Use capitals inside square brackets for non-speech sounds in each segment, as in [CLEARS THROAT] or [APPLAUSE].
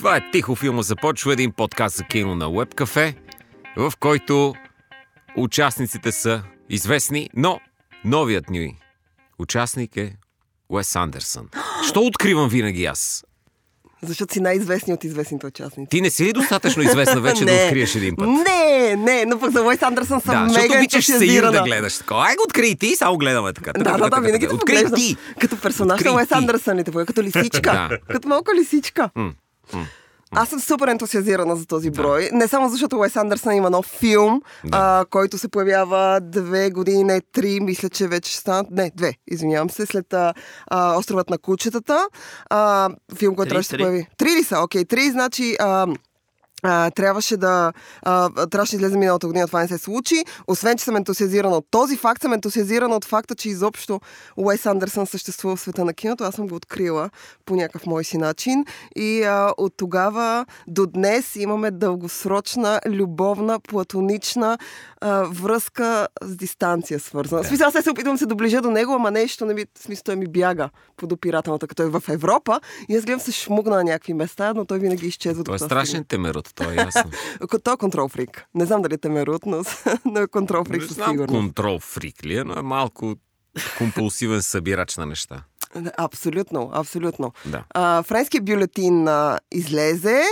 Това е Тихо филма започва един подкаст за кино на Web Cafe, в който участниците са известни, но новият ни участник е Уес Андерсън. [GASPS] Що откривам винаги аз? Защото си най-известни от известните участници. Ти не си ли достатъчно известна вече [LAUGHS] да откриеш един път? Не, не, но пък за Уес Андерсън съм Да, защото мега обичаш Саир да ентусиазирана. гледаш. Такова. Ай го открий ти, само гледаме така. Да, да, да, винаги те Открий ти! Като персонаж на ти. Андерсън поглежда? Като лисичка. [LAUGHS] Да. Като малка лисичка. Аз съм супер ентусиазирана за този брой. Не само защото Уес Андерсън има нов филм, Да. а, който се появява две години, не три, мисля, че вече ще станат. Не, две, извинявам се, след а, а, Островът на кучетата. А, филм, който трябваше да се появи. Три ли са? Окей, три, значи... А, а, трябваше да. А, трябваше да излезе миналата година, това не се случи. Освен, че съм ентусиазирана от този факт, съм ентусиазирана от факта, че изобщо Уес Андерсън съществува в света на киното. Аз съм го открила по някакъв мой си начин. И а, от тогава до днес имаме дългосрочна, любовна, платонична а, връзка с дистанция свързана. В смисъл, аз се опитвам да се доближа до него, ама нещо не ми, в смисъл, той ми бяга подопирателната, като е в Европа. И аз гледам се шмугна на някакви места, но той винаги изчезва. Той е страшен темерът, той е ясно. Той е контрол фрик. Не знам дали те мерут, но, но е контрол фрик Не със знам сигурност. контрол фрик ли е, но е малко компулсивен събирач на неща. Абсолютно, абсолютно. Да. А, френският бюлетин а, излезе.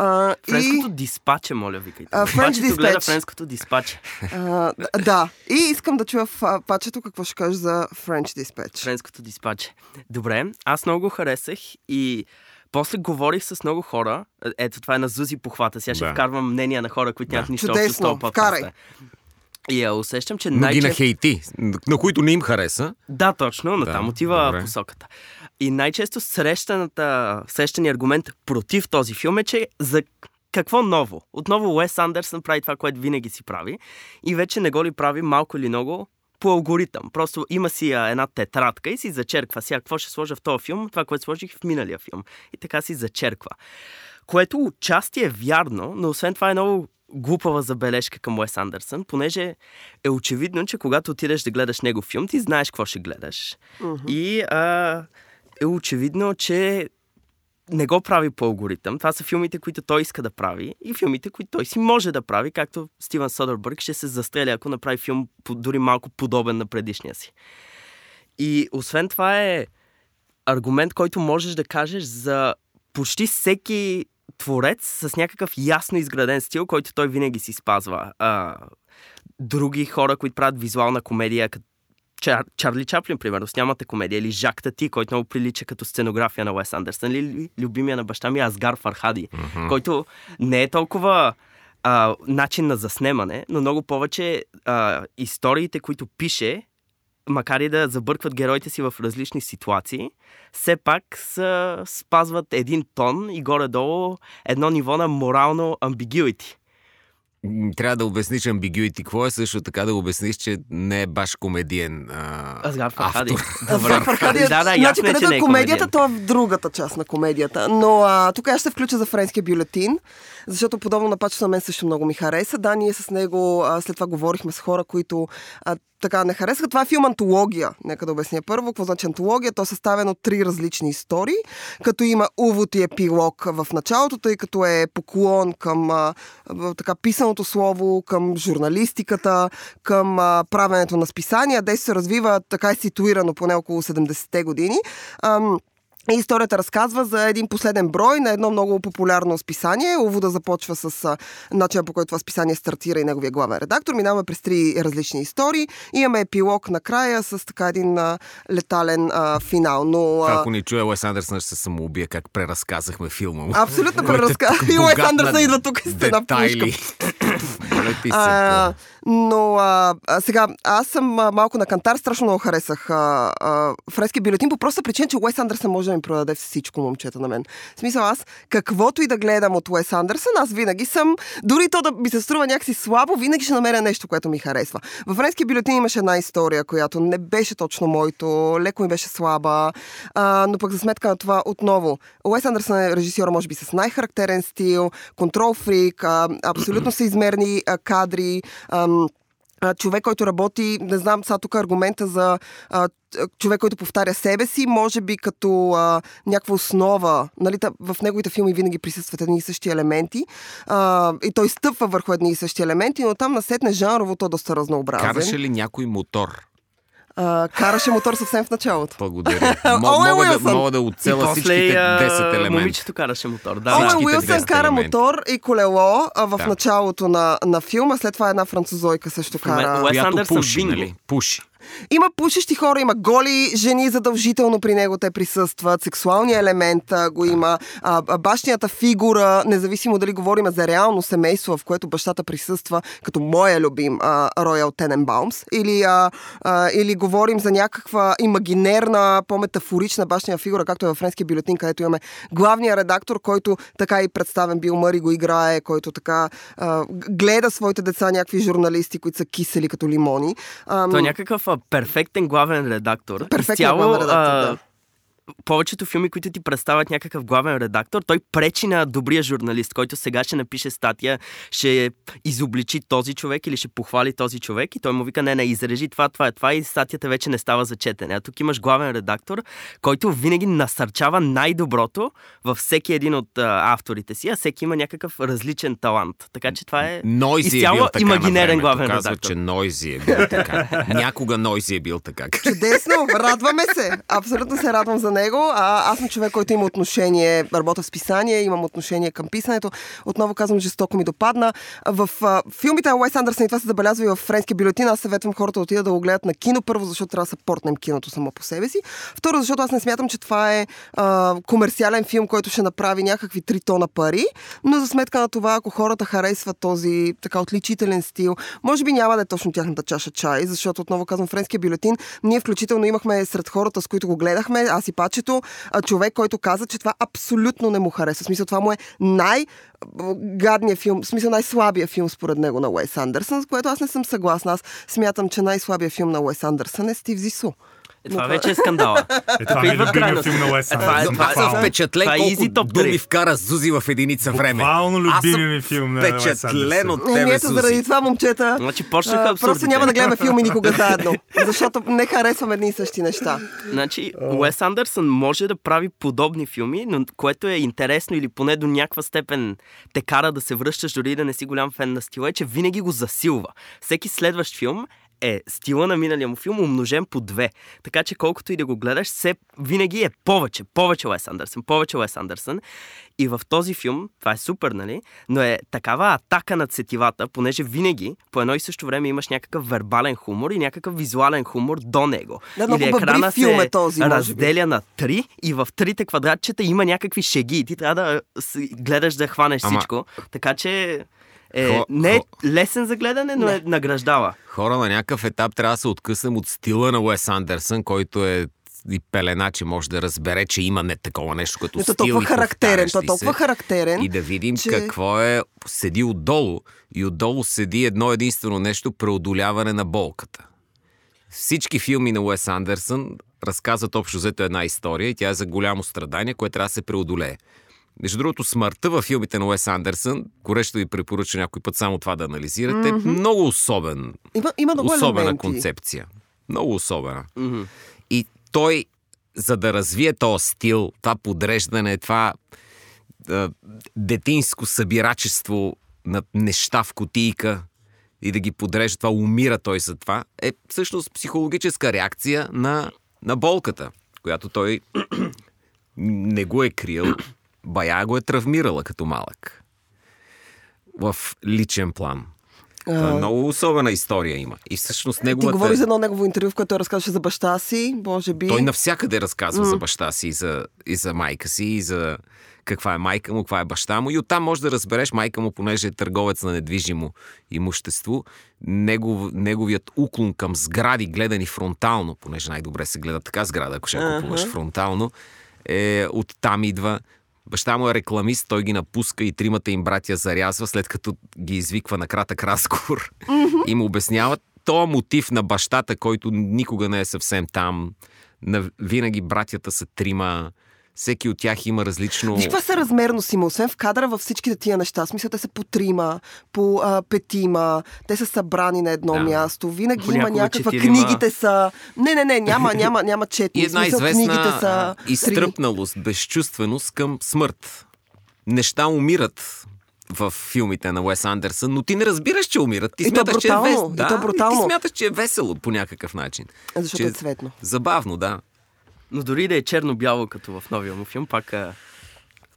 А, Френското и, диспаче, моля ви. А, гледа Dispatch. френското диспаче. а, да, и искам да чуя в а, пачето какво ще кажеш за French Dispatch. Френското диспаче. Добре, аз много го харесах и после говорих с много хора. Е, Ето, това е на Зузи похвата. Сега ще Да. вкарвам мнения на хора, които Да. нямат нищо общо с Чудесно, този подкаст. И я усещам, че Но ги най-често... нахейти, на които не им хареса. Да, точно, на Да, там отива добре. посоката. И най-често срещаната, срещания аргумент против този филм е, че за какво ново? Отново Уес Андерсън прави това, което винаги си прави и вече не го ли прави малко или много по алгоритъм. Просто има си а, една тетрадка и си зачерква сега какво ще сложа в този филм, това, което сложих в миналия филм. И така си зачерква. Което отчасти е вярно, но освен това е много глупава забележка към Уес Андерсън, понеже е очевидно, че когато отидеш да гледаш негов филм, ти знаеш какво ще гледаш. И а, е очевидно, че не го прави по алгоритъм. Това са филмите, които той иска да прави и филмите, които той си може да прави, както Стивън Съдърбърг ще се застреля, ако направи филм дори малко подобен на предишния си. И освен това е аргумент, който можеш да кажеш за почти всеки творец с някакъв ясно изграден стил, който той винаги си спазва. А, други хора, които правят визуална комедия, като Чар, Чарли Чаплин, примерно, с нямате комедия, или Жак Тати, който много прилича като сценография на Уес Андерсън, или любимия на баща ми Асгар Фархади, mm-hmm. който не е толкова а, начин на заснемане, но много повече а, историите, които пише, макар и да забъркват героите си в различни ситуации, все пак са, спазват един тон и горе-долу едно ниво на морално ambiguity. Трябва да обясниш ambiguity. Какво е също така да обясниш, че не е баш комедиен а, Асгар Фархади. автор. Добре. [LAUGHS] Фархадия, Да, да, значи, е, където е е комедията, то е в другата част на комедията. Но а, тук аз ще включа за френския бюлетин, защото подобно на пачето на мен също много ми хареса. Да, ние с него а, след това говорихме с хора, които а, така не харесаха. Това е филм антология. Нека да обясня първо. Какво значи антология? То е съставен от три различни истории, като има увод и епилог в началото, тъй като е поклон към а, така писаното слово, към журналистиката, към а, правенето на списания. Действие се развива така е ситуирано поне около 70-те години. Ам, и Историята разказва за един последен брой на едно много популярно списание. Увода започва с начина по който това списание стартира и неговия главен редактор. Минаваме през три различни истории. Имаме епилог накрая с така един а, летален а, финал. Но, а, Ако ни чуе Уес Андерсън, ще се самоубие как преразказахме филма. Абсолютно е преразка. тук [LAUGHS] И Уес Андерсън идва тук с една детайли. [LAUGHS] Моля ти се, А, но а, а, сега, аз съм а, малко на кантар, страшно много харесах а, а, фрески бюлетин по проста причина, че Уес Андерсън може да ми продаде всичко, момчета на мен. В смисъл, аз каквото и да гледам от Уес Андерсън, аз винаги съм, дори то да ми се струва някакси слабо, винаги ще намеря нещо, което ми харесва. В френски бюлетин имаше една история, която не беше точно моето, леко ми беше слаба, а, но пък за сметка на това отново. Уес Андерсън е режисьор, може би, с най-характерен стил, контрол фрик, а, абсолютно съизмерни а, кадри, човек, който работи, не знам, сега тук аргумента за човек, който повтаря себе си, може би като а, някаква основа. Нали, в неговите филми винаги присъстват едни и същи елементи. А, и той стъпва върху едни и същи елементи, но там насетне жанрово то доста разнообразен. Караше ли някой мотор? А, караше мотор съвсем в началото. Благодаря. [LAUGHS] мога, да, мога да оцела всичките 10 елемента. Момичето караше мотор. Да, Оуен Уилсън кара мотор и колело а, в да. началото на, на филма. След това една французойка също кара. Уес Андерсън пуши, нали? Пуши. Има пушещи хора, има голи жени задължително при него те присъстват, сексуалния елемент го има, а, бащината фигура, независимо дали говорим за реално семейство, в което бащата присъства, като моя любим Роял Тененбаумс, или, а, а, или говорим за някаква имагинерна, по-метафорична бащина фигура, както е във френския бюлетин, където имаме главния редактор, който така и представен Бил Мъри го играе, който така а, гледа своите деца, някакви журналисти, които са кисели като лимони. А, Той е някакъв перфектен главен редактор. Перфектен Изцяло, главен редактор, да повечето филми, които ти представят някакъв главен редактор, той пречи на добрия журналист, който сега ще напише статия, ще изобличи този човек или ще похвали този човек и той му вика, не, не, изрежи това, това е това и статията вече не става за четене. А тук имаш главен редактор, който винаги насърчава най-доброто във всеки един от а, авторите си, а всеки има някакъв различен талант. Така че това е Нойзи изцяло е бил така имагинерен главен казва, редактор. че Нойзи е бил така. [LAUGHS] Някога Нойзи е бил така. Чудесно, радваме се. Абсолютно се радвам за него. А, аз съм човек, който има отношение, работя в списание, имам отношение към писането. Отново казвам, жестоко ми допадна. В а, филмите на Уайс Андерсън, и това се забелязва и в френския бюлетин, аз съветвам хората да отидат да го гледат на кино. Първо, защото трябва да съпортнем киното само по себе си. Второ, защото аз не смятам, че това е а, комерциален филм, който ще направи някакви три тона пари. Но за сметка на това, ако хората харесват този така отличителен стил, може би няма да е точно тяхната чаша чай, защото отново казвам френския бюлетин. Ние включително имахме сред хората, с които го гледахме, аз и пачето, човек, който каза, че това абсолютно не му хареса. В смисъл, това му е най- гадният филм, в смисъл най-слабия филм според него на Уейс Андерсън, с което аз не съм съгласна. Аз смятам, че най-слабия филм на Уейс Андерсън е Стив Зису. Е, това вече е скандала. [LAUGHS] Е, това ми е любимия филм на Уес Това, е, това, това, впечатлен това е колко топ думи вкара Зузи в единица време. Буквално любимия ми филм на Уес Впечатлен от тебе, Ето заради това, момчета. Значи почнаха Просто няма да гледаме филми никога заедно, защото не харесваме едни и същи неща. Значи, Уес Андерсън може да прави подобни филми, но което е интересно или поне до някаква степен те кара да се връщаш, дори да не си голям фен на стила, е, че винаги го засилва. Всеки следващ филм е стила на миналия му филм умножен по две. Така че колкото и да го гледаш, все винаги е повече, повече Уес Андерсън, повече Уес Андерсън. И в този филм, това е супер, нали? Но е такава атака над сетивата, понеже винаги по едно и също време имаш някакъв вербален хумор и някакъв визуален хумор до него. Да, Или екрана филм е този, разделя на три и в трите квадратчета има някакви шеги. Ти трябва да гледаш да хванеш Ама... всичко. Така че е, Хо, не е лесен за гледане, но не. е награждава. Хора на някакъв етап трябва да се откъснем от стила на Уес Андерсън, който е и пелена, че може да разбере, че има не такова нещо като стил. толкова характерен, то толкова характерен. И да видим че... какво е, седи отдолу. И отдолу седи едно единствено нещо преодоляване на болката. Всички филми на Уес Андерсън разказват общо взето една история и тя е за голямо страдание, което трябва да се преодолее. Между другото, смъртта във филмите на Уес Андерсън, горещо ви препоръча някой път само това да анализирате, mm-hmm. е много особен. Има, има много особена елементи. концепция. Много особена. Mm-hmm. И той, за да развие този стил, това подреждане, това а, детинско събирачество на неща в котийка и да ги подрежда, това умира той за това, е всъщност психологическа реакция на, на болката, която той [CLEARS THROAT] не го е крил бая го е травмирала като малък. В личен план. А... Много особена история има. И всъщност неговата... Ти говори за едно негово интервю, в което той разказваше за баща си, може би. Той навсякъде разказва mm. за баща си, и за, и за майка си, и за каква е майка му, каква е баща му. И оттам може да разбереш майка му, понеже е търговец на недвижимо имущество, негов, неговият уклон към сгради, гледани фронтално, понеже най-добре се гледа така сграда, ако ще uh-huh. купуваш фронтално, е, оттам идва Баща му е рекламист, той ги напуска и тримата им братя зарязва, след като ги извиква на кратък разговор mm-hmm. и му обясняват този мотив на бащата, който никога не е съвсем там. На, винаги братята са трима, Всеки от тях има различно... Виж каква са размерност има, освен в кадъра във всичките тия неща. Смисъл, те са по трима, по а, петима, те са събрани на едно Да. място. Винаги има Понякога някаква... четирима. Книгите са... Не, не, не, няма, няма, няма четни. И една смисъл, известна книгите са изтръпналост, безчувственост към смърт. Неща умират в филмите на Уес Андерсън, но ти не разбираш, че умират. Ти И смяташ, че е брутално, весело. и Да, брутално. ти смяташ, че е весело по някакъв начин. Защото че е цветно. Забавно, да. Но дори да е черно-бяло, като в новия му филм, пак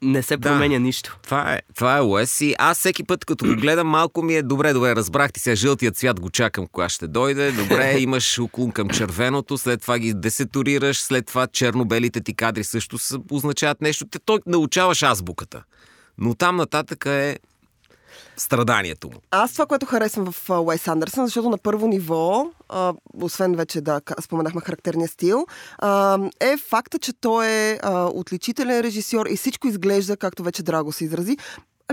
не се Да. променя нищо. Това е, това е Уес и аз всеки път, като го гледам, малко ми е добре, добре, разбрах ти сега жълтият цвят го чакам кога ще дойде, добре, [LAUGHS] имаш уклон към червеното, след това ги десетурираш, след това черно-белите ти кадри също означават нещо. Те, той научаваш азбуката. Но там нататък е страданието му. Аз това, което харесвам в Уес Андерсън, защото на първо ниво, а, освен вече да споменахме характерния стил, а, е факта, че той е а, отличителен режисьор и всичко изглежда, както вече Драго се изрази,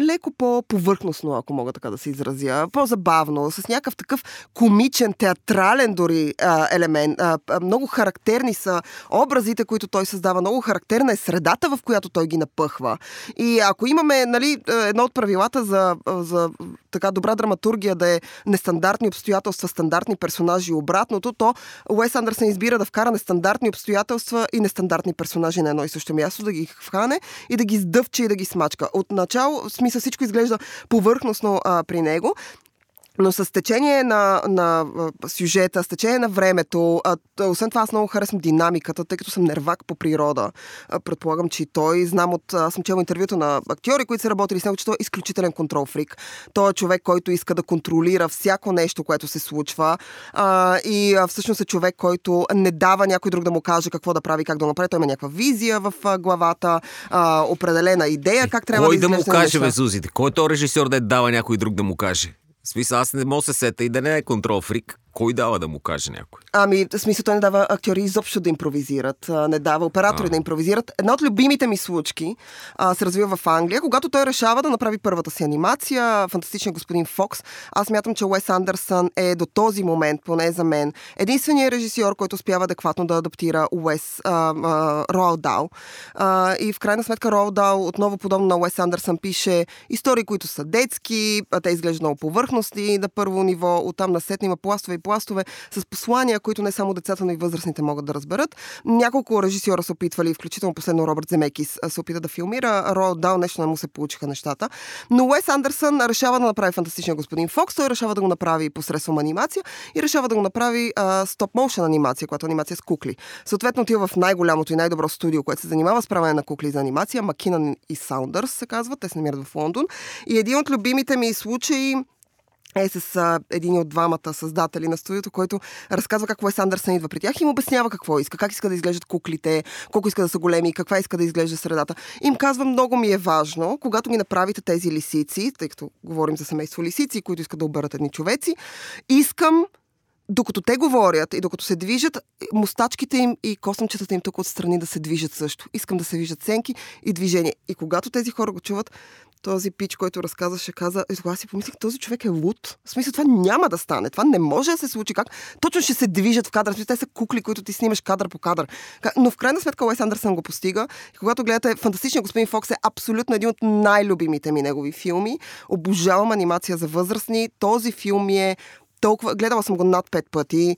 леко по-повърхностно, ако мога така да се изразя, по-забавно, с някакъв такъв комичен, театрален дори а, елемент. А, много характерни са образите, които той създава, много характерна е средата, в която той ги напъхва. И ако имаме нали, е, едно от правилата за, за така добра драматургия да е нестандартни обстоятелства, стандартни персонажи и обратното, то Уес Андерсън избира да вкара нестандартни обстоятелства и нестандартни персонажи на едно и също място, да ги хване и да ги сдъвче и да ги смачка. Отначало, в смисъл всичко изглежда повърхностно а, при него, но с течение на, на сюжета, с течение на времето, а, освен това аз много харесвам динамиката, тъй като съм нервак по природа. А, предполагам, че и той. Знам от... Аз съм чела интервюта на актьори, които са работили с него, че той е изключителен контрол фрик. Той е човек, който иска да контролира всяко нещо, което се случва. А, и а, всъщност е човек, който не дава някой друг да му каже какво да прави, как да го направи. Той има някаква визия в а, главата, а, определена идея, как трябва Кой да да му каже, бе, Зузите? Кой е то режисьор да дава някой друг да му каже? В смисъл, аз не мога се сета и да не е контрол фрик. Кой дава да му каже някой? Ами, в смисъл, той не дава актьори изобщо да импровизират, не дава оператори А. да импровизират. Една от любимите ми случки а, се развива в Англия, когато той решава да направи първата си анимация, фантастичен господин Фокс. Аз мятам, че Уес Андерсън е до този момент, поне за мен, единственият режисьор, който успява адекватно да адаптира Уес Роал Дал. А, и в крайна сметка Роал Дал, отново подобно на Уес Андерсън, пише истории, които са детски, те изглеждат много повърхности на първо ниво, оттам насетне има пластове и пластове с послания, които не само децата, но и възрастните могат да разберат. Няколко режисьора са опитвали, включително последно Робърт Земекис се опита да филмира. Роал Дал нещо не му се получиха нещата. Но Уес Андерсън решава да направи фантастичния господин Фокс. Той решава да го направи посредством анимация и решава да го направи стоп моушен анимация, която е анимация с кукли. Съответно отива в най-голямото и най-добро студио, което се занимава с правене на кукли за анимация. Макинан и Саундърс се казва. Те се намират в Лондон. И един от любимите ми случаи е с а, един от двамата създатели на студиото, който разказва как Уес Андерсън идва при тях и им обяснява какво иска, как иска да изглеждат куклите, колко иска да са големи, каква иска да изглежда средата. Им казва, много ми е важно, когато ги направите тези лисици, тъй като говорим за семейство лисици, които искат да оберат едни човеци, искам докато те говорят и докато се движат, мустачките им и косъмчетата им тук отстрани да се движат също. Искам да се виждат сенки и движение. И когато тези хора го чуват, този пич, който разказваше, каза, и тогава си помислих, този човек е луд. В смисъл, това няма да стане. Това не може да се случи. Как? Точно ще се движат в кадър. Те са кукли, които ти снимаш кадър по кадър. Ка- Но в крайна сметка Уес Андерсън го постига. И когато гледате фантастичния господин Фокс е абсолютно един от най-любимите ми негови филми. Обожавам анимация за възрастни. Този филм е толкова... Гледала съм го над пет пъти.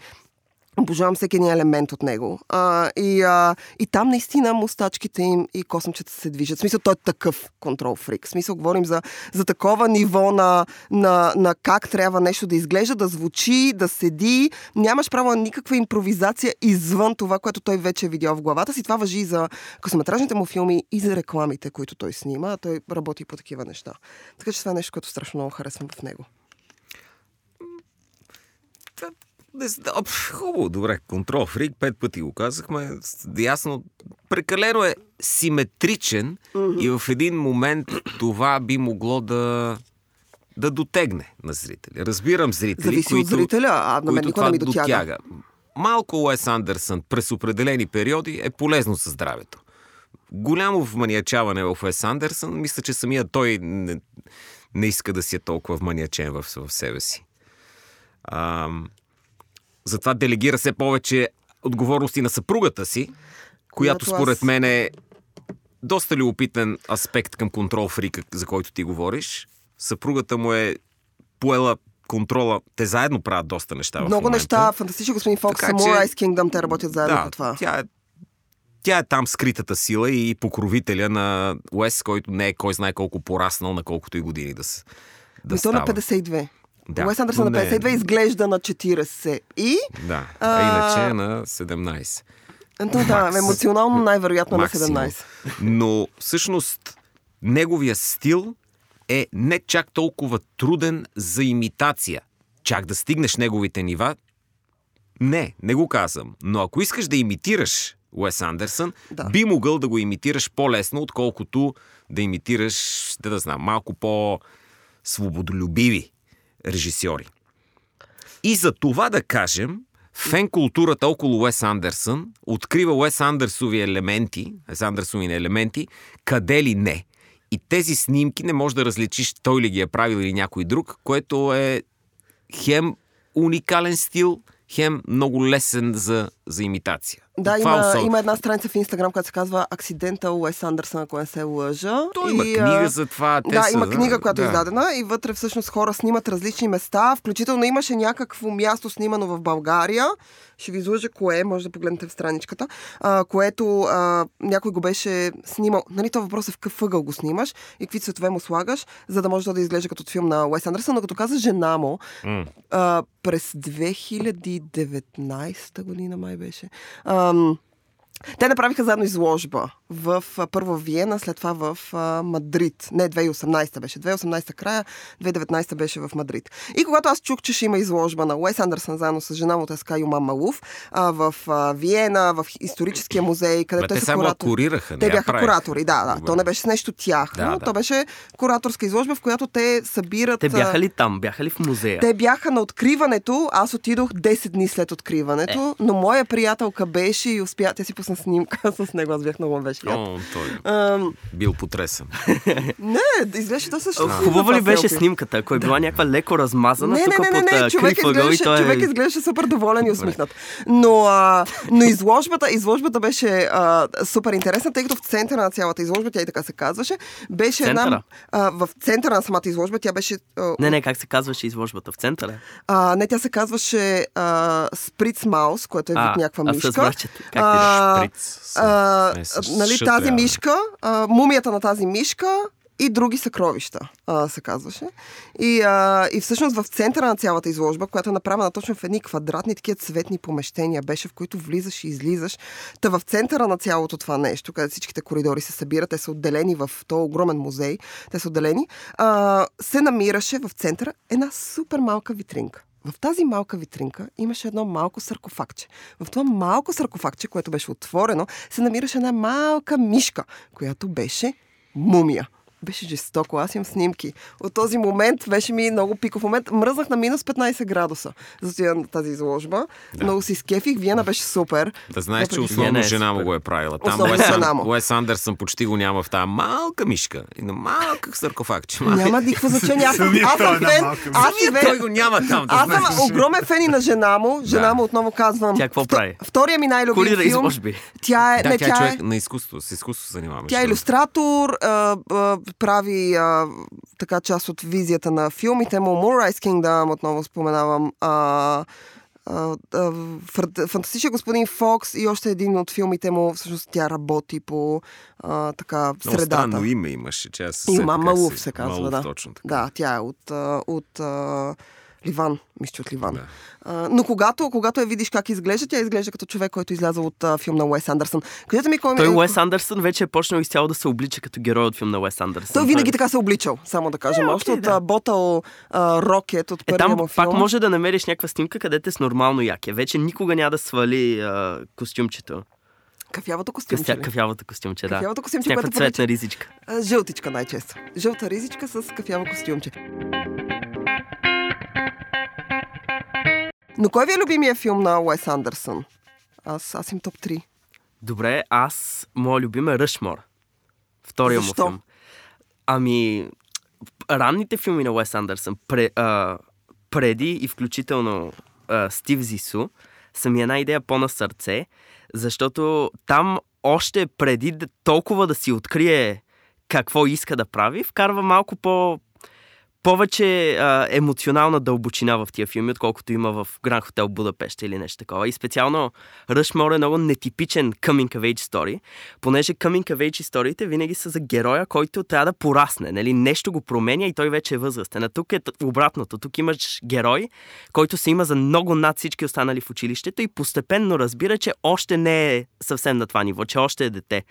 Обожавам всеки един елемент от него. А, и, а, и там наистина мустачките им и косъмчета се движат. В смисъл, той е такъв контрол фрик. В смисъл, говорим за, за такова ниво на, на, на как трябва нещо да изглежда, да звучи, да седи. Нямаш право на никаква импровизация извън това, което той вече е видял в главата си. Това въжи и за късометражните му филми и за рекламите, които той снима. Той работи по такива неща. Така че това е нещо, което страшно много харесвам в него. Не знам, пф, Хубаво, добре. Контрол фрик, пет пъти го казахме. Ясно, прекалено е симетричен и в един момент това би могло да да дотегне на зрители. Разбирам зрители, Зависи които, от зрителя, а на мен никога не ми дотяга. Малко Уес Андерсън през определени периоди е полезно за здравето. Голямо вманиачаване в Уес Андерсън, мисля, че самия той не, не иска да си е толкова вманиачен в, в себе си. Ам, затова делегира все повече отговорности на съпругата си, която Която аз- според мен е доста любопитен аспект към контрол фрика, за който ти говориш. Съпругата му е поела контрола. Те заедно правят доста неща. в Много момента. неща, фантастичен господин Фокс, Така че- Samurai Kingdom, те работят заедно Да, по това. тя е, тя е там скритата сила и покровителя на Уес, който не е кой знае колко пораснал на колкото и години да, с- да Да, то става. на 52. Да, Уес Андерсън на не е. 52 изглежда на 40. И, Да, А, иначе е на 17. но да, Макс. емоционално най-вероятно на Максимум. 17. Но всъщност неговия стил е не чак толкова труден за имитация. Чак да стигнеш неговите нива, не, не го казвам. Но ако искаш да имитираш Уес Андерсън, Да. би могъл да го имитираш по-лесно, отколкото да имитираш, да, да знам, малко по-свободолюбиви режисьори. И за това да кажем, фен културата около Уес Андерсън открива Уес Андерсови елементи, Уес Андерсови елементи, къде ли не. И тези снимки не можеш да различиш той ли ги е правил или някой друг, което е хем уникален стил, хем много лесен за, за имитация. Да, Това има, има една страница в Инстаграм, която се казва Accidental Уес Андерсън, ако не се лъжа. Той има И, книга а, за това. Те да, са, има книга, която да. е издадена и вътре всъщност хора снимат различни места. Включително имаше някакво място снимано в България. Ще ви излъжа кое, може да погледнете в страничката, а, което а, някой го беше снимал. Нали, това въпрос е в какъв ъгъл го снимаш и какви цветове му слагаш, за да може то да изглежда като филм на Уес Андерсън. Но като каза жена му, М. а, през 2019 година май беше. Ам, те направиха заедно изложба в а, първо в Виена, след това в а, Мадрид. Не, 2018 беше. 2018 края, 2019 беше в Мадрид. И когато аз чух, че ще има изложба на Уес Андерсън заедно с жена му Теска Юман Малув а, в а, Виена, в историческия музей, където те, те са куратори. курираха. Те бяха правиха. куратори, да, да. Добре. То не беше с нещо тяхно, Да, да. то беше кураторска изложба, в която те събират... Те бяха ли там? Бяха ли в музея? те бяха на откриването, аз отидох 10 дни след откриването, Е. но моя приятелка беше и успя, тя си пусна снимка [LAUGHS] с него, аз бях много приятно. О, той Ам, бил потресен. [LAUGHS] не, изглежда доста щастливо. Хубава ли беше селфи. снимката? Ако е била някаква леко размазана, Не, тук не, не, не, не, човек изглеждаше, той човек изглеждаше супер доволен и усмихнат. Но, а, но изложбата, изложбата беше а, супер интересна, тъй като в центъра на цялата изложба, тя и така се казваше, беше една... Центъра? А, в центъра на самата изложба тя беше... А, Не, не, как се казваше изложбата? В центъра? А, не, тя се казваше а, Сприц Маус, което е вид някаква аз мишка. разбрах, че как А, А, нали, тази мишка, а, мумията на тази мишка и други съкровища, а, се казваше. И, а, и всъщност в центъра на цялата изложба, която е направена точно в едни квадратни такива цветни помещения, беше в които влизаш и излизаш. Та в центъра на цялото това нещо, където всичките коридори се събират, те са отделени в този огромен музей, те са отделени, а, се намираше в центъра една супер малка витринка. В тази малка витринка имаше едно малко саркофагче. В това малко саркофагче, което беше отворено, се намираше една малка мишка, която беше мумия. Беше жестоко. Аз имам снимки. От този момент беше ми много пиков момент. Мръзнах на минус 15 градуса за на тази изложба. Да. Много си скефих. Виена беше супер. Да знаеш, че основно не, жена му го е правила. Там Уес, Ан... Уес Андерсън почти го няма в тази малка мишка. И на малък саркофагче. Малък. Няма никакво значение. Аз съм, аз той съм е фен. малка Аз Той фен. го няма там. Да Аз съм огромен фен и на жена му. Жена Да. му отново казвам. Тя какво прави? Втория ми най-любим филм. Тя е, Да, не, тя е тя е, човек на изкуство. С изкуство се занимава. Тя е иллюстратор, прави а, така част от визията на филмите му. Moonrise Kingdom, отново споменавам. А, Фантастичен господин Фокс и още един от филмите му. Всъщност тя работи по а, така Много средата. странно име имаше. Че аз И се- Мама как Малув се казва, Малув, да. точно така. Да, тя е от, от а, Ливан. Мисля, от Ливан. Да. А, но когато, когато я видиш как изглежда, тя изглежда като човек, който изляза от а, филм на Уес Андерсън. Кажете ми кой ми Той е... Уес Андерсън вече е почнал изцяло да се облича като герой от филм на Уес Андерсън. Той винаги така се е обличал, само да кажем. Е, Още окей, от да. а, Ботъл Рокет, от Е, първия там му пак филм. може да намериш някаква снимка, където е с нормално яке. Вече никога няма да свали а, костюмчето. Кафявото костюмче. Ли? кафявата костюмче, да. Кафявото С костюмче, някаква което цветна ризичка. Жълтичка най-често. Жълта ризичка с кафяво костюмче. Но кой ви е любимия филм на Уес Андерсън? Аз, аз им топ 3. Добре, аз, моя любим е Ръшмор. Втория Защо? му филм. Ами, ранните филми на Уес Андерсън, пре, а, преди и включително а, Стив Зису, са ми една идея по-на сърце, защото там още преди толкова да си открие какво иска да прави, вкарва малко по повече а, емоционална дълбочина в тия филми, отколкото има в Гранд Хотел Будапеща или нещо такова. И специално Ръшмор е много нетипичен coming of age story, понеже coming of age историите винаги са за героя, който трябва да порасне. Нали? Нещо го променя и той вече е възрастен. А тук е обратното. Тук имаш герой, който се има за много над всички останали в училището и постепенно разбира, че още не е съвсем на това ниво, че още е дете.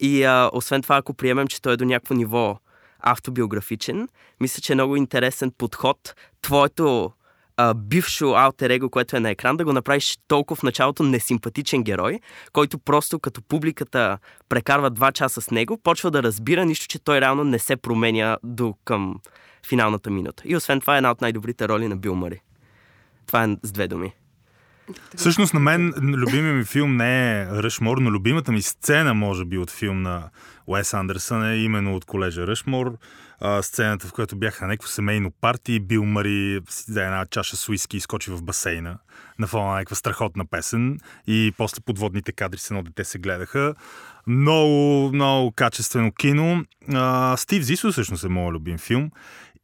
И а, освен това, ако приемем, че той е до някакво ниво автобиографичен. Мисля, че е много интересен подход. Твоето а, бившо алтер его, което е на екран, да го направиш толкова в началото несимпатичен герой, който просто като публиката прекарва два часа с него, почва да разбира нищо, че той реално не се променя до към финалната минута. И освен това е една от най-добрите роли на Бил Мъри. Това е с две думи. Всъщност на мен любимият ми филм не е Ръшмор, но любимата ми сцена, може би, от филм на Уес Андерсън е именно от колежа Ръшмор. Сцената, в която бяха някакво семейно парти, Бил Мари за една чаша с уиски и скочи в басейна на фона на някаква страхотна песен и после подводните кадри с едно дете се гледаха. Много, много качествено кино. Стив Зисо всъщност е моят любим филм.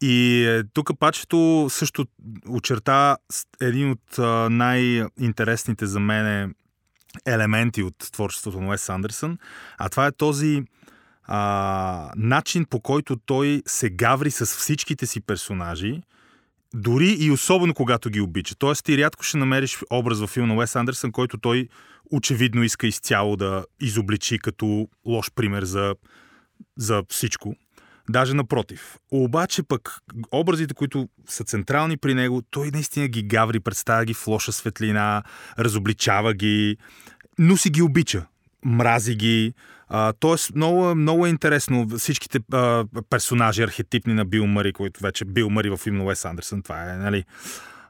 И е, тук пачето също очерта един от най-интересните за мен елементи от творчеството на Уес Андерсън, а това е този а, начин по който той се гаври с всичките си персонажи, дори и особено когато ги обича. Тоест ти рядко ще намериш образ във филма на Уес Андерсън, който той очевидно иска изцяло да изобличи като лош пример за, за всичко. Даже напротив. Обаче пък образите, които са централни при него, той наистина ги гаври, представя ги в лоша светлина, разобличава ги, но си ги обича. Мрази ги. А, тоест, много, много е интересно всичките а, персонажи, архетипни на Бил Мари, които вече Бил Мари в филм на Уес Андерсън. Това е, нали?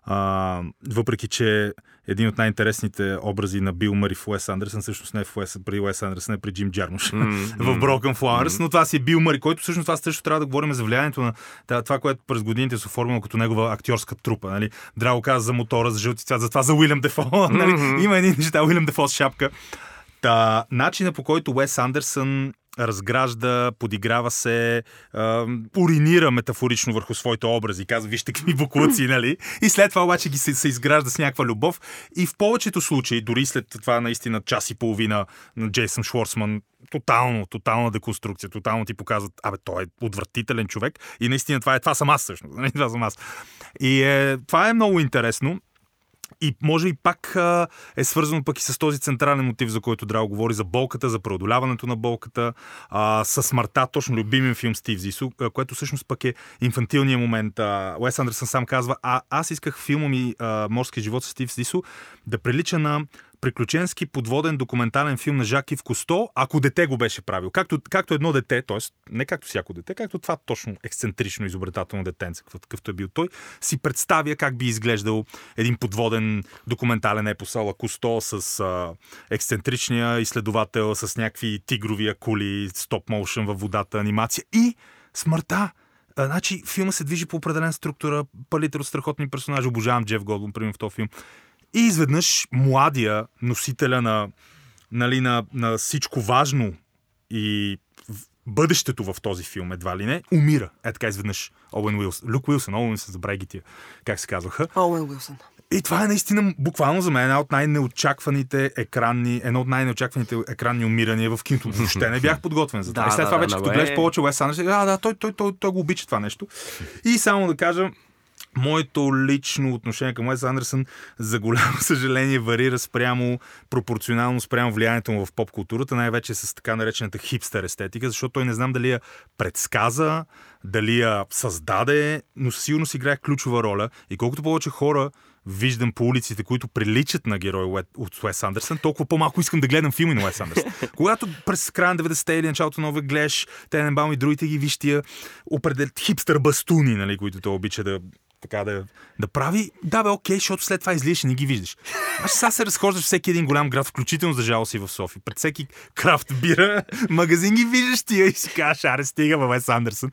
А, въпреки, че един от най-интересните образи на Бил Мари в Уес Андерсън, всъщност не в Уес, при Уес Андерсън, не при Джим Джармуш mm-hmm. [LAUGHS] в Broken Flowers, mm-hmm. но това си е Бил Мари, който всъщност това също трябва да говорим за влиянието на това, което през годините се оформило като негова актьорска трупа. Нали? Драго каза за мотора, за жълти цвят, за това за Уилям Дефо. Mm-hmm. [LAUGHS] нали? Има едни неща, Уилям Дефо с шапка. Та, начина по който Уес Андерсън разгражда, подиграва се, а, уринира метафорично върху своите образи, казва, вижте какви буклуци, [LAUGHS] нали? И след това обаче ги се, се изгражда с някаква любов. И в повечето случаи, дори след това наистина час и половина на Джейсън Шворсман, тотално, тотална деконструкция, тотално ти показват, абе, той е отвратителен човек и наистина това е, това съм аз всъщност, нали? това съм аз. И е, това е много интересно. И може и пак а, е свързано пък и с този централен мотив, за който Драго говори, за болката, за преодоляването на болката, а, с смъртта, точно любимия филм Стив Зису, което всъщност пък е инфантилният момент. А, Уес Андерсън сам казва, а аз исках филма ми а, Морски живот с Стив Зису да прилича на приключенски подводен документален филм на Жаки в Косто, ако дете го беше правил. Както, както едно дете, т.е. не както всяко дете, както това точно ексцентрично изобретателно детенце, какъвто е бил той, си представя как би изглеждал един подводен документален епос Ала Кусто с а, ексцентричния изследовател, с някакви тигрови акули, стоп моушен във водата, анимация и смъртта. Значи, филма се движи по определена структура, палитър от страхотни персонажи. Обожавам Джеф Голдун, примерно в този филм. И изведнъж младия носителя на, нали, на, на всичко важно и бъдещето в този филм, едва ли не, умира. Е така изведнъж Оуен Уилсън. Люк Уилсън, Оуен Уилсън, забравяй ги тия, как се казваха. Оуен Уилсън. И това е наистина буквално за мен една от най-неочакваните екранни, едно от най-неочакваните екранни умирания в киното. Въобще не бях подготвен за това. [LAUGHS] Да, и след да, това вече, да, като гледаш повече Уес Андерсън, да, да, той, той, той, той, го обича това нещо. И само да кажа, Моето лично отношение към Уес Андерсън за голямо [LAUGHS] съжаление варира спрямо, пропорционално спрямо влиянието му в поп културата, най-вече с така наречената хипстер естетика, защото той не знам дали я предсказа, дали я създаде, но сигурно си играе ключова роля. И колкото повече хора виждам по улиците, които приличат на герой от Уес Андерсън, толкова по-малко искам да гледам филми на Уес Андерсън. [LAUGHS] Когато през края на 90-те или началото на гледаш Тененбаум и другите ги виж тия определ... хипстър бастуни, нали, които той обича да така да, да прави, да бе, окей, защото след това излизаш и не ги виждаш. Аз сега се разхождаш всеки един голям град, включително за жало си в София. Пред всеки крафт бира [LAUGHS] магазин ги виждаш тия и си кажеш, аре, стига, бе, Вес Андерсън.